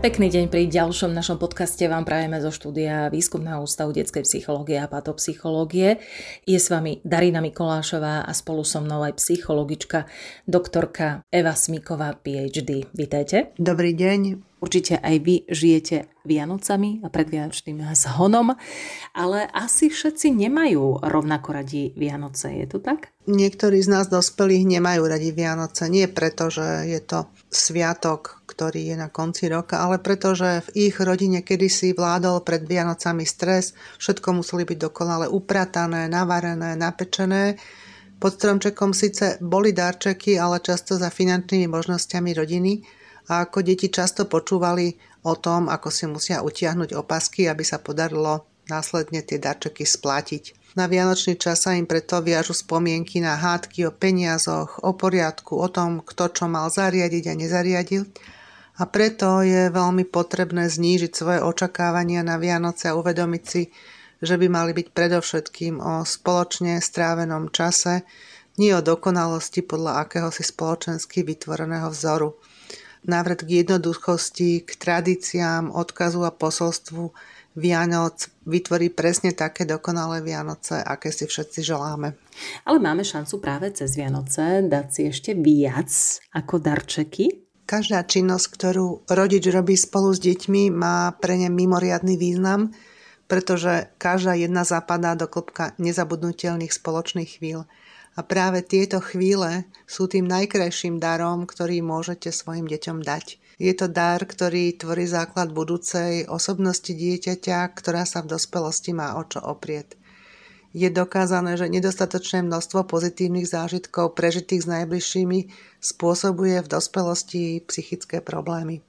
Pekný deň pri ďalšom našom podcaste vám prajeme zo štúdia Výskumného ústavu detskej psychológie a patopsychológie. Je s vami Darina Mikolášová a spolu so mnou aj psychologička doktorka Eva Smiková, PhD. Vítajte. Dobrý deň. Určite aj vy žijete Vianocami a predvianočným zhonom, ale asi všetci nemajú rovnako radi Vianoce, je to tak? Niektorí z nás dospelých nemajú radi Vianoce. Nie preto, že je to sviatok, ktorý je na konci roka, ale preto, že v ich rodine kedysi vládol pred Vianocami stres, všetko museli byť dokonale upratané, navarené, napečené. Pod stromčekom síce boli darčeky, ale často za finančnými možnosťami rodiny a ako deti často počúvali o tom, ako si musia utiahnuť opasky, aby sa podarilo následne tie darčeky splatiť. Na vianočný čas sa im preto viažu spomienky na hádky o peniazoch, o poriadku, o tom, kto čo mal zariadiť a nezariadil. A preto je veľmi potrebné znížiť svoje očakávania na Vianoce a uvedomiť si, že by mali byť predovšetkým o spoločne strávenom čase, nie o dokonalosti podľa akéhosi spoločensky vytvoreného vzoru návrat k jednoduchosti, k tradíciám, odkazu a posolstvu Vianoc vytvorí presne také dokonalé Vianoce, aké si všetci želáme. Ale máme šancu práve cez Vianoce dať si ešte viac ako darčeky? Každá činnosť, ktorú rodič robí spolu s deťmi, má pre ne mimoriadný význam, pretože každá jedna zapadá do klopka nezabudnutelných spoločných chvíľ. A práve tieto chvíle sú tým najkrajším darom, ktorý môžete svojim deťom dať. Je to dar, ktorý tvorí základ budúcej osobnosti dieťaťa, ktorá sa v dospelosti má o čo oprieť. Je dokázané, že nedostatočné množstvo pozitívnych zážitkov prežitých s najbližšími spôsobuje v dospelosti psychické problémy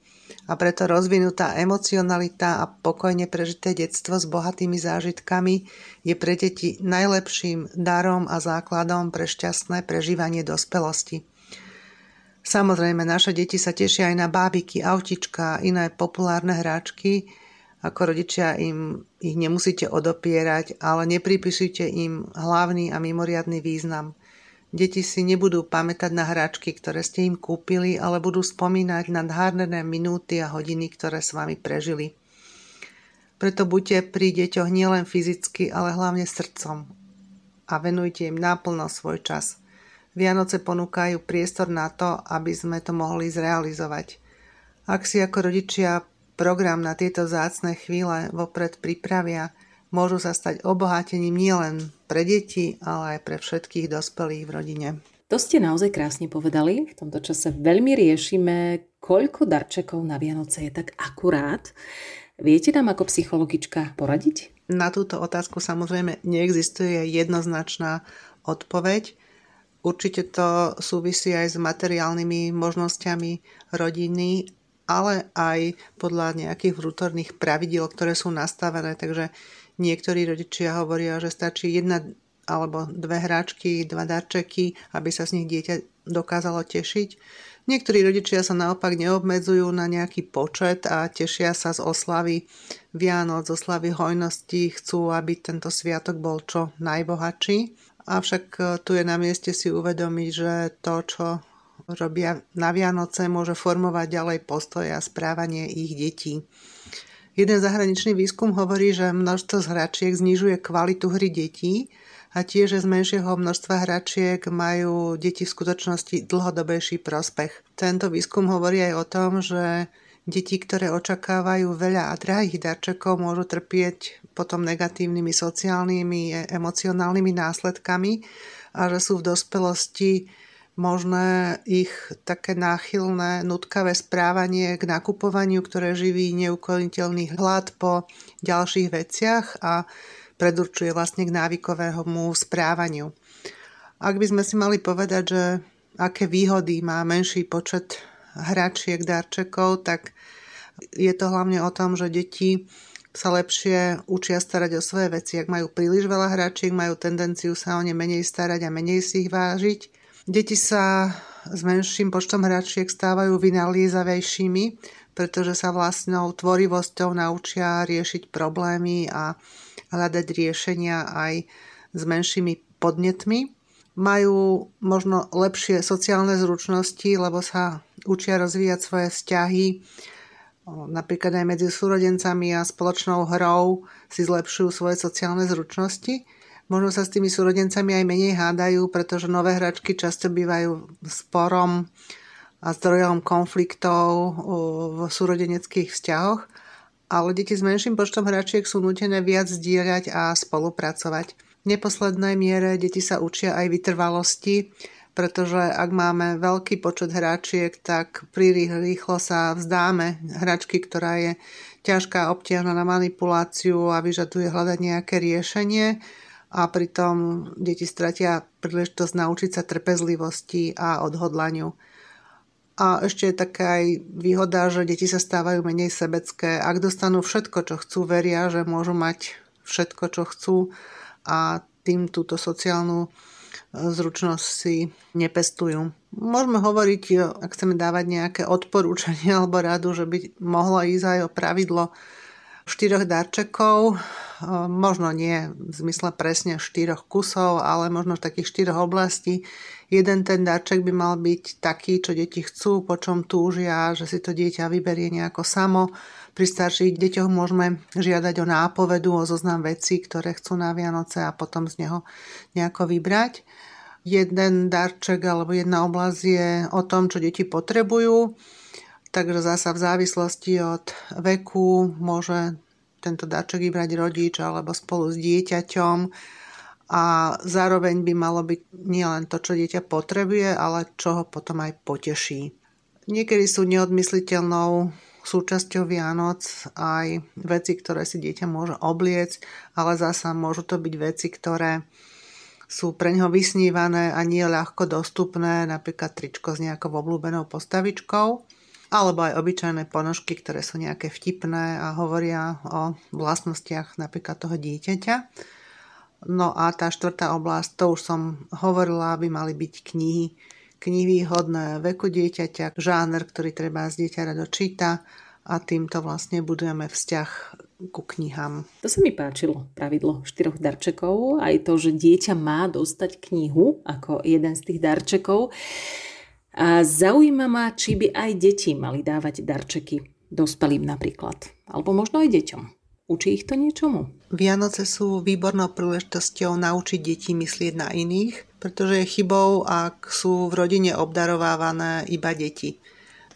a preto rozvinutá emocionalita a pokojne prežité detstvo s bohatými zážitkami je pre deti najlepším darom a základom pre šťastné prežívanie dospelosti. Samozrejme, naše deti sa tešia aj na bábiky, autička iné populárne hráčky. Ako rodičia im ich nemusíte odopierať, ale nepripisujte im hlavný a mimoriadný význam – Deti si nebudú pamätať na hračky, ktoré ste im kúpili, ale budú spomínať na nádherné minúty a hodiny, ktoré s vami prežili. Preto buďte pri deťoch nielen fyzicky, ale hlavne srdcom a venujte im náplno svoj čas. Vianoce ponúkajú priestor na to, aby sme to mohli zrealizovať. Ak si ako rodičia program na tieto zácne chvíle vopred pripravia, môžu sa stať obohatením nielen pre deti, ale aj pre všetkých dospelých v rodine. To ste naozaj krásne povedali. V tomto čase veľmi riešime, koľko darčekov na Vianoce je tak akurát. Viete nám ako psychologička poradiť? Na túto otázku samozrejme neexistuje jednoznačná odpoveď. Určite to súvisí aj s materiálnymi možnosťami rodiny, ale aj podľa nejakých vnútorných pravidiel, ktoré sú nastavené. Takže Niektorí rodičia hovoria, že stačí jedna alebo dve hráčky, dva darčeky, aby sa z nich dieťa dokázalo tešiť. Niektorí rodičia sa naopak neobmedzujú na nejaký počet a tešia sa z oslavy Vianoc, z oslavy hojnosti, chcú, aby tento sviatok bol čo najbohatší. Avšak e, tu je na mieste si uvedomiť, že to, čo robia na Vianoce, môže formovať ďalej postoje a správanie ich detí. Jeden zahraničný výskum hovorí, že množstvo z hračiek znižuje kvalitu hry detí a tiež, že z menšieho množstva hračiek majú deti v skutočnosti dlhodobejší prospech. Tento výskum hovorí aj o tom, že deti, ktoré očakávajú veľa a drahých darčekov, môžu trpieť potom negatívnymi sociálnymi, e, emocionálnymi následkami a že sú v dospelosti možné ich také náchylné, nutkavé správanie k nakupovaniu, ktoré živí neukoniteľný hlad po ďalších veciach a predurčuje vlastne k návykovému správaniu. Ak by sme si mali povedať, že aké výhody má menší počet hračiek, darčekov, tak je to hlavne o tom, že deti sa lepšie učia starať o svoje veci. Ak majú príliš veľa hračiek, majú tendenciu sa o ne menej starať a menej si ich vážiť Deti sa s menším počtom hračiek stávajú vynaliezavejšími, pretože sa vlastnou tvorivosťou naučia riešiť problémy a hľadať riešenia aj s menšími podnetmi. Majú možno lepšie sociálne zručnosti, lebo sa učia rozvíjať svoje vzťahy, napríklad aj medzi súrodencami a spoločnou hrou si zlepšujú svoje sociálne zručnosti. Možno sa s tými súrodencami aj menej hádajú, pretože nové hračky často bývajú sporom a zdrojom konfliktov v súrodeneckých vzťahoch, ale deti s menším počtom hračiek sú nutené viac zdieľať a spolupracovať. V neposlednej miere deti sa učia aj vytrvalosti, pretože ak máme veľký počet hračiek, tak príliš rýchlo sa vzdáme hračky, ktorá je ťažká, obtiahna na manipuláciu a vyžaduje hľadať nejaké riešenie a pritom deti stratia príležitosť naučiť sa trpezlivosti a odhodlaniu. A ešte je taká aj výhoda, že deti sa stávajú menej sebecké. Ak dostanú všetko, čo chcú, veria, že môžu mať všetko, čo chcú a tým túto sociálnu zručnosť si nepestujú. Môžeme hovoriť, ak chceme dávať nejaké odporúčanie alebo radu, že by mohlo ísť aj o pravidlo štyroch darčekov, možno nie v zmysle presne štyroch kusov, ale možno v takých štyroch oblastí. Jeden ten darček by mal byť taký, čo deti chcú, po čom túžia, že si to dieťa vyberie nejako samo. Pri starších deťoch môžeme žiadať o nápovedu, o zoznam vecí, ktoré chcú na Vianoce a potom z neho nejako vybrať. Jeden darček alebo jedna oblasť je o tom, čo deti potrebujú Takže zasa v závislosti od veku môže tento darček vybrať rodič alebo spolu s dieťaťom a zároveň by malo byť nielen to, čo dieťa potrebuje, ale čo ho potom aj poteší. Niekedy sú neodmysliteľnou súčasťou Vianoc aj veci, ktoré si dieťa môže obliecť, ale zasa môžu to byť veci, ktoré sú pre ňoho vysnívané a nie ľahko dostupné, napríklad tričko s nejakou obľúbenou postavičkou alebo aj obyčajné ponožky, ktoré sú nejaké vtipné a hovoria o vlastnostiach napríklad toho dieťaťa. No a tá štvrtá oblasť, to už som hovorila, by mali byť knihy. Knihy hodné veku dieťaťa, žáner, ktorý treba z dieťa rado číta a týmto vlastne budujeme vzťah ku knihám. To sa mi páčilo, pravidlo štyroch darčekov, aj to, že dieťa má dostať knihu ako jeden z tých darčekov. A zaujíma ma, či by aj deti mali dávať darčeky dospelým napríklad. Alebo možno aj deťom. Učí ich to niečomu? Vianoce sú výbornou príležitosťou naučiť deti myslieť na iných, pretože je chybou, ak sú v rodine obdarovávané iba deti.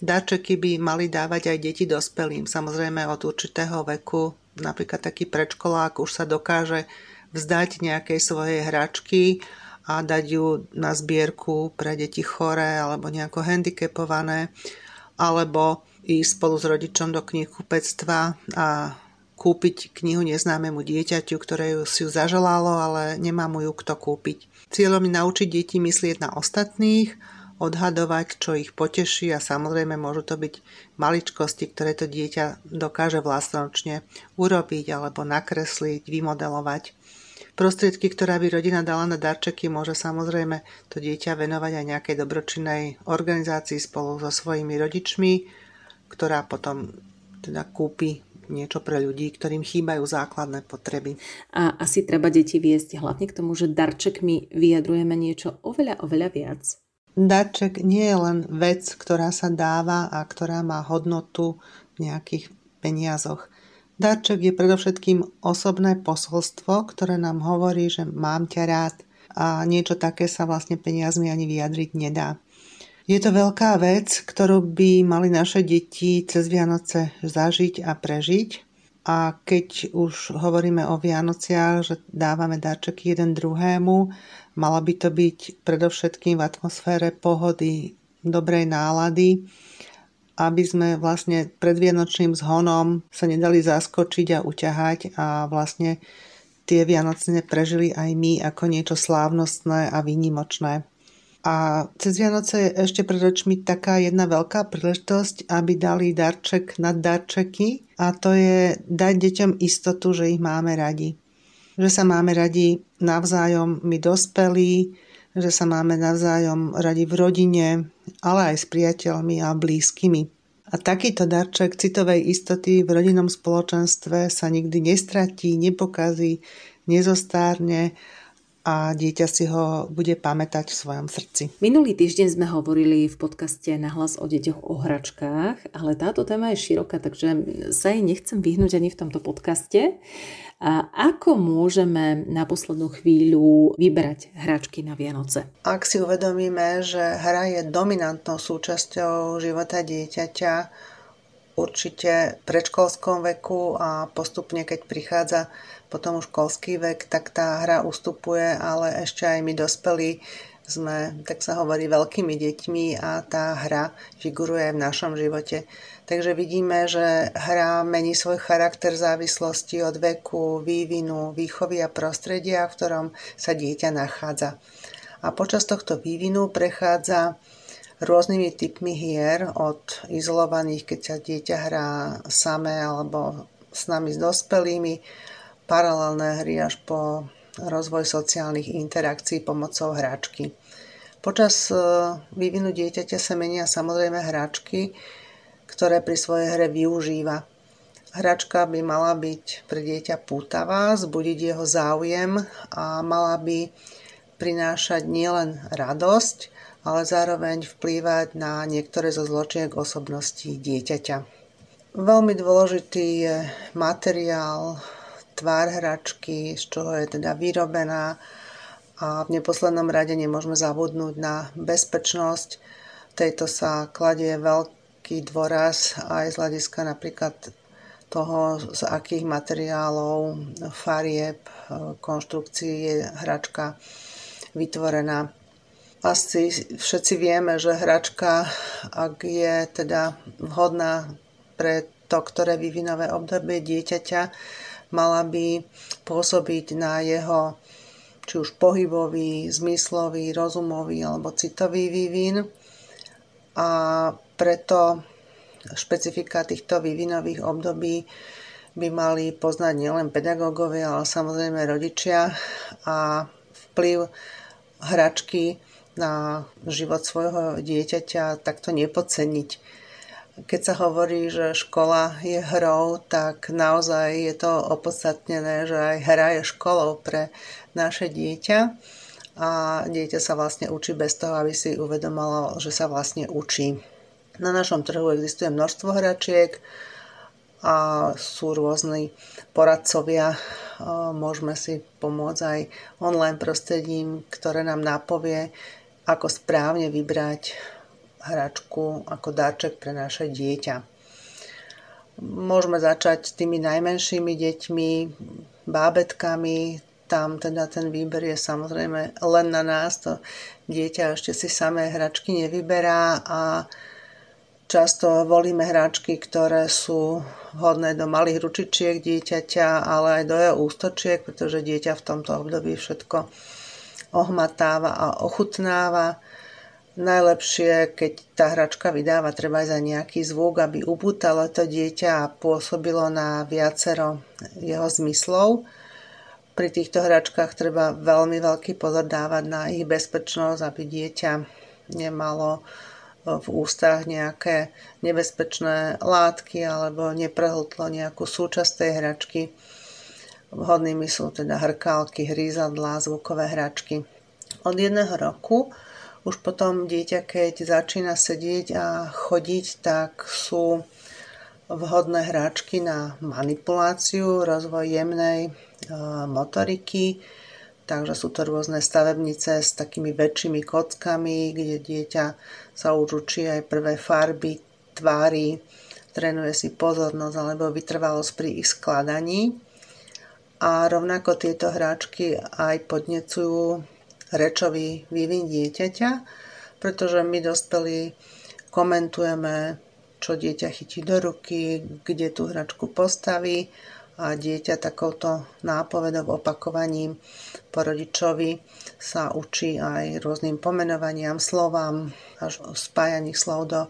Darčeky by mali dávať aj deti dospelým, samozrejme od určitého veku. Napríklad taký predškolák už sa dokáže vzdať nejakej svojej hračky a dať ju na zbierku pre deti choré alebo nejako handicapované, alebo ísť spolu s rodičom do knihkupectva a kúpiť knihu neznámemu dieťaťu, ktoré si ju zaželalo, ale nemá mu ju kto kúpiť. Cieľom je naučiť deti myslieť na ostatných, odhadovať, čo ich poteší a samozrejme môžu to byť maličkosti, ktoré to dieťa dokáže vlastnočne urobiť alebo nakresliť, vymodelovať. Prostriedky, ktorá by rodina dala na darčeky, môže samozrejme to dieťa venovať aj nejakej dobročinnej organizácii spolu so svojimi rodičmi, ktorá potom teda kúpi niečo pre ľudí, ktorým chýbajú základné potreby. A asi treba deti viesť hlavne k tomu, že darčekmi vyjadrujeme niečo oveľa, oveľa viac. Darček nie je len vec, ktorá sa dáva a ktorá má hodnotu v nejakých peniazoch. Darček je predovšetkým osobné posolstvo, ktoré nám hovorí, že mám ťa rád a niečo také sa vlastne peniazmi ani vyjadriť nedá. Je to veľká vec, ktorú by mali naše deti cez Vianoce zažiť a prežiť. A keď už hovoríme o Vianociach, že dávame darčeky jeden druhému, malo by to byť predovšetkým v atmosfére pohody, dobrej nálady aby sme vlastne pred Vianočným zhonom sa nedali zaskočiť a uťahať a vlastne tie Vianoce prežili aj my ako niečo slávnostné a výnimočné. A cez Vianoce je ešte pred očmi taká jedna veľká príležitosť, aby dali darček na darčeky a to je dať deťom istotu, že ich máme radi. Že sa máme radi navzájom my dospelí, že sa máme navzájom radi v rodine, ale aj s priateľmi a blízkymi. A takýto darček citovej istoty v rodinnom spoločenstve sa nikdy nestratí, nepokazí, nezostárne a dieťa si ho bude pamätať v svojom srdci. Minulý týždeň sme hovorili v podcaste na hlas o deťoch o hračkách, ale táto téma je široká, takže sa jej nechcem vyhnúť ani v tomto podcaste. A ako môžeme na poslednú chvíľu vyberať hračky na Vianoce? Ak si uvedomíme, že hra je dominantnou súčasťou života dieťaťa, určite v predškolskom veku a postupne, keď prichádza potom už školský vek, tak tá hra ustupuje, ale ešte aj my dospelí sme, tak sa hovorí, veľkými deťmi a tá hra figuruje aj v našom živote. Takže vidíme, že hra mení svoj charakter v závislosti od veku, vývinu, výchovy a prostredia, v ktorom sa dieťa nachádza. A počas tohto vývinu prechádza rôznymi typmi hier, od izolovaných, keď sa dieťa hrá samé alebo s nami s dospelými, paralelné hry až po rozvoj sociálnych interakcií pomocou hračky. Počas e, vývinu dieťaťa sa menia samozrejme hračky, ktoré pri svojej hre využíva. Hračka by mala byť pre dieťa pútavá, zbudiť jeho záujem a mala by prinášať nielen radosť, ale zároveň vplývať na niektoré zo zločiek osobností dieťaťa. Veľmi dôležitý je materiál, tvár hračky, z čoho je teda vyrobená a v neposlednom rade nemôžeme zabudnúť na bezpečnosť. Tejto sa kladie veľký dôraz aj z hľadiska napríklad toho, z akých materiálov, farieb, konštrukcií je hračka vytvorená. Asi všetci vieme, že hračka, ak je teda vhodná pre to, ktoré vývinové obdobie dieťaťa, mala by pôsobiť na jeho či už pohybový, zmyslový, rozumový alebo citový vývin. A preto špecifika týchto vývinových období by mali poznať nielen pedagógovia, ale samozrejme rodičia a vplyv hračky na život svojho dieťaťa takto nepodceniť keď sa hovorí, že škola je hrou, tak naozaj je to opodstatnené, že aj hra je školou pre naše dieťa a dieťa sa vlastne učí bez toho, aby si uvedomalo, že sa vlastne učí. Na našom trhu existuje množstvo hračiek a sú rôzni poradcovia. Môžeme si pomôcť aj online prostredím, ktoré nám napovie, ako správne vybrať hračku ako dáček pre naše dieťa. Môžeme začať s tými najmenšími deťmi, bábetkami, tam teda ten výber je samozrejme len na nás, to dieťa ešte si samé hračky nevyberá a často volíme hračky, ktoré sú vhodné do malých ručičiek dieťaťa, ale aj do jeho ústočiek, pretože dieťa v tomto období všetko ohmatáva a ochutnáva. Najlepšie, keď tá hračka vydáva treba aj za nejaký zvuk, aby upútalo to dieťa a pôsobilo na viacero jeho zmyslov. Pri týchto hračkách treba veľmi veľký pozor dávať na ich bezpečnosť, aby dieťa nemalo v ústach nejaké nebezpečné látky alebo neprehltlo nejakú súčasť tej hračky. Vhodnými sú teda hrkálky, hrízadlá, zvukové hračky. Od jedného roku už potom dieťa, keď začína sedieť a chodiť, tak sú vhodné hráčky na manipuláciu, rozvoj jemnej e, motoriky, takže sú to rôzne stavebnice s takými väčšími kockami, kde dieťa sa už učí aj prvé farby, tvári, trénuje si pozornosť alebo vytrvalosť pri ich skladaní. A rovnako tieto hráčky aj podnecujú rečový vývin dieťaťa, pretože my dospelí komentujeme, čo dieťa chytí do ruky, kde tú hračku postaví a dieťa takouto nápovedou, opakovaním po rodičovi sa učí aj rôznym pomenovaniam, slovám, až spájaní slov do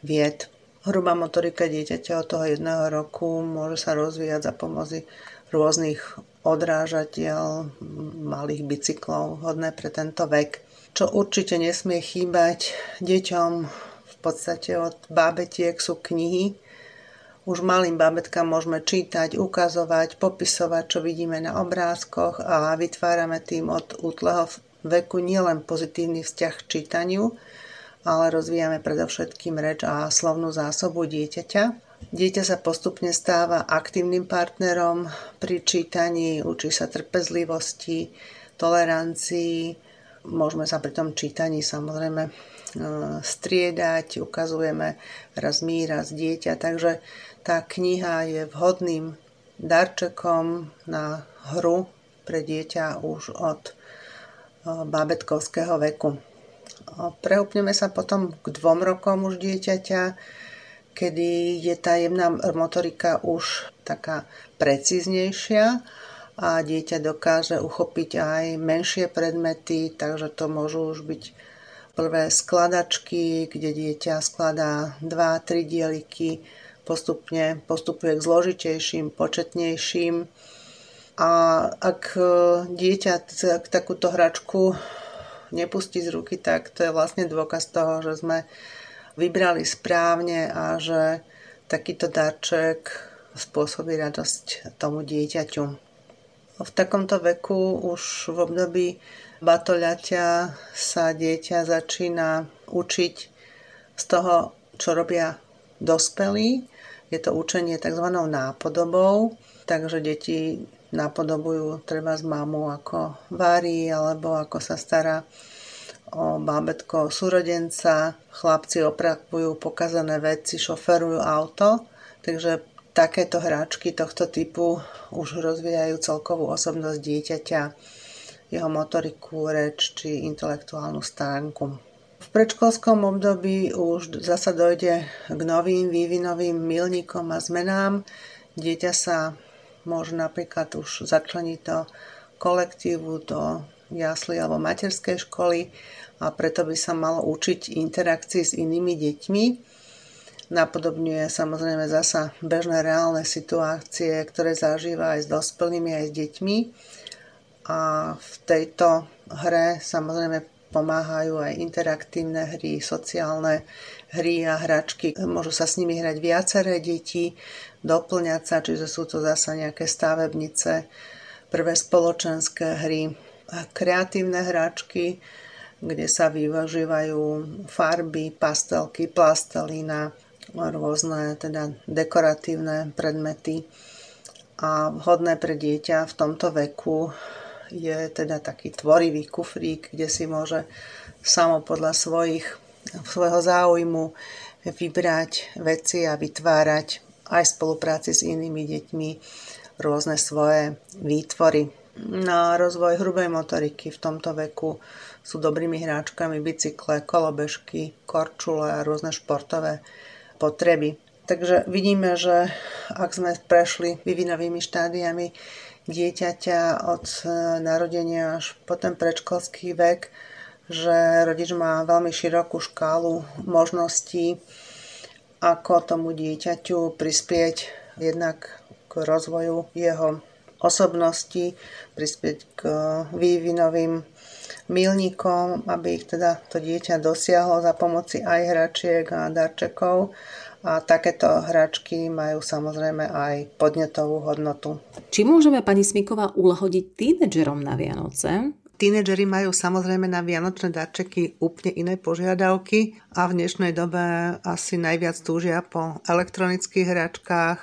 vied. Hrubá motorika dieťaťa od toho jedného roku môže sa rozvíjať za pomoci rôznych odrážatiel malých bicyklov hodné pre tento vek. Čo určite nesmie chýbať deťom v podstate od bábetiek sú knihy. už malým bábetkám môžeme čítať, ukazovať, popisovať, čo vidíme na obrázkoch a vytvárame tým od útleho veku nielen pozitívny vzťah k čítaniu, ale rozvíjame predovšetkým reč a slovnú zásobu dieťaťa. Dieťa sa postupne stáva aktívnym partnerom pri čítaní, učí sa trpezlivosti, tolerancii, môžeme sa pri tom čítaní samozrejme E, striedať, ukazujeme raz my, raz dieťa, takže tá kniha je vhodným darčekom na hru pre dieťa už od e, bábetkovského veku. Preúpneme sa potom k dvom rokom už dieťaťa, kedy je tá jemná motorika už taká precíznejšia a dieťa dokáže uchopiť aj menšie predmety, takže to môžu už byť prvé skladačky, kde dieťa skladá 2-3 dieliky, postupne postupuje k zložitejším, početnejším. A ak e, dieťa takúto hračku nepustí z ruky, tak to je vlastne dôkaz toho, že sme vybrali správne a že takýto darček spôsobí radosť tomu dieťaťu. V takomto veku už v období batoľaťa sa dieťa začína učiť z toho, čo robia dospelí. Je to učenie tzv. nápodobou, takže deti napodobujú treba z mamu, ako varí alebo ako sa stará bábetko súrodenca, chlapci opravujú pokazané veci, šoferujú auto, takže takéto hráčky tohto typu už rozvíjajú celkovú osobnosť dieťaťa jeho motoriku, reč či intelektuálnu stránku. V predškolskom období už zasa dojde k novým vývinovým milníkom a zmenám. Dieťa sa môže napríklad už začleniť do kolektívu, do jasly alebo materskej školy a preto by sa malo učiť interakcii s inými deťmi. Napodobňuje samozrejme zasa bežné reálne situácie, ktoré zažíva aj s dospelými, aj s deťmi a v tejto hre samozrejme pomáhajú aj interaktívne hry, sociálne hry a hračky. Môžu sa s nimi hrať viaceré deti, doplňať sa, čiže sú to zasa nejaké stavebnice, prvé spoločenské hry, kreatívne hračky, kde sa využívajú farby, pastelky, plastelína, rôzne teda dekoratívne predmety a vhodné pre dieťa v tomto veku je teda taký tvorivý kufrík, kde si môže samo podľa svojich, svojho záujmu vybrať veci a vytvárať aj v spolupráci s inými deťmi rôzne svoje výtvory. Na rozvoj hrubej motoriky v tomto veku sú dobrými hráčkami bicykle, kolobežky, korčule a rôzne športové potreby. Takže vidíme, že ak sme prešli vyvinovými štádiami dieťaťa od e, narodenia až po ten predškolský vek, že rodič má veľmi širokú škálu možností, ako tomu dieťaťu prispieť jednak k rozvoju jeho osobnosti, prispieť k vývinovým milníkom, aby ich teda to dieťa dosiahlo za pomoci aj hračiek a darčekov a takéto hračky majú samozrejme aj podnetovú hodnotu. Či môžeme pani Smiková ulahodiť tínedžerom na Vianoce? Tínedžeri majú samozrejme na vianočné darčeky úplne iné požiadavky a v dnešnej dobe asi najviac túžia po elektronických hračkách,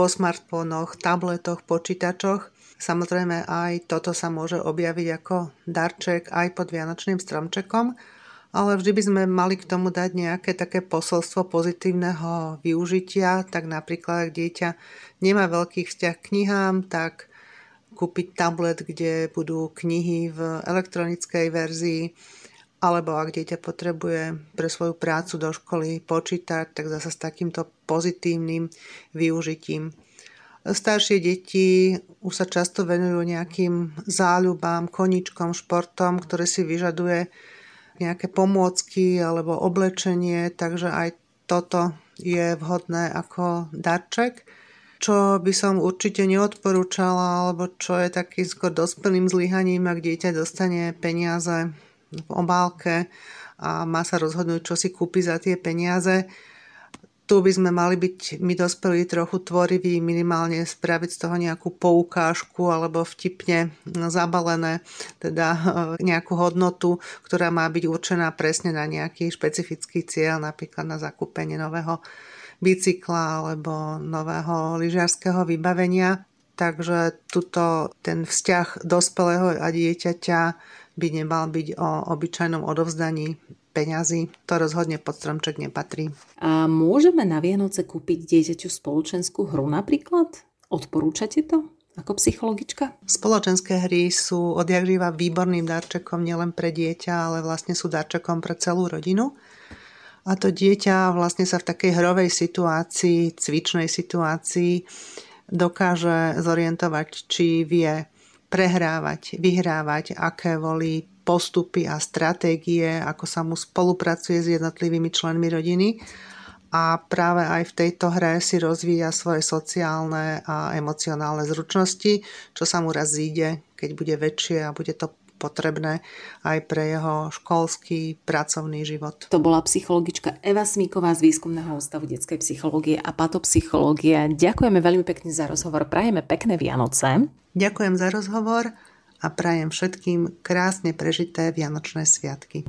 po smartfónoch, tabletoch, počítačoch. Samozrejme aj toto sa môže objaviť ako darček aj pod vianočným stromčekom ale vždy by sme mali k tomu dať nejaké také posolstvo pozitívneho využitia, tak napríklad ak dieťa nemá veľký vzťah k knihám, tak kúpiť tablet, kde budú knihy v elektronickej verzii, alebo ak dieťa potrebuje pre svoju prácu do školy počítať, tak zase s takýmto pozitívnym využitím. Staršie deti už sa často venujú nejakým záľubám, koničkom, športom, ktoré si vyžaduje nejaké pomôcky alebo oblečenie, takže aj toto je vhodné ako darček. Čo by som určite neodporúčala, alebo čo je takým skôr dospelým zlyhaním, ak dieťa dostane peniaze v obálke a má sa rozhodnúť, čo si kúpi za tie peniaze. tu by sme mali byť my dospelí trochu tvoriví, minimálne spraviť z toho nejakú poukážku alebo vtipne zabalené, teda e, nejakú hodnotu, ktorá má byť určená presne na nejaký špecifický cieľ, napríklad na zakúpenie nového bicykla alebo nového lyžiarského vybavenia. Takže tuto ten vzťah dospelého a dieťaťa by nemal byť o obyčajnom odovzdaní peňazí. To rozhodne pod stromček nepatrí. A môžeme na Vianoce kúpiť dieťaťu spoločenskú hru napríklad? Odporúčate to? ako psychologička? Spoločenské hry sú odjak živa výborným darčekom nielen pre dieťa, ale vlastne sú darčekom pre celú rodinu. A to dieťa vlastne sa v takej hrovej situácii, cvičnej situácii dokáže zorientovať, či vie prehrávať, vyhrávať, aké volí postupy a stratégie, ako sa mu spolupracuje s jednotlivými členmi rodiny. A práve aj v tejto hre si rozvíja svoje sociálne a emocionálne zručnosti, čo sa mu raz zíde, keď bude väčšie a bude to potrebné aj pre jeho školský pracovný život. To bola psychologička Eva Smíková z Výskumného ústavu detskej psychológie a patopsychológie. Ďakujeme veľmi pekne za rozhovor. Prajeme pekné Vianoce. Ďakujem za rozhovor a prajem všetkým krásne prežité Vianočné sviatky.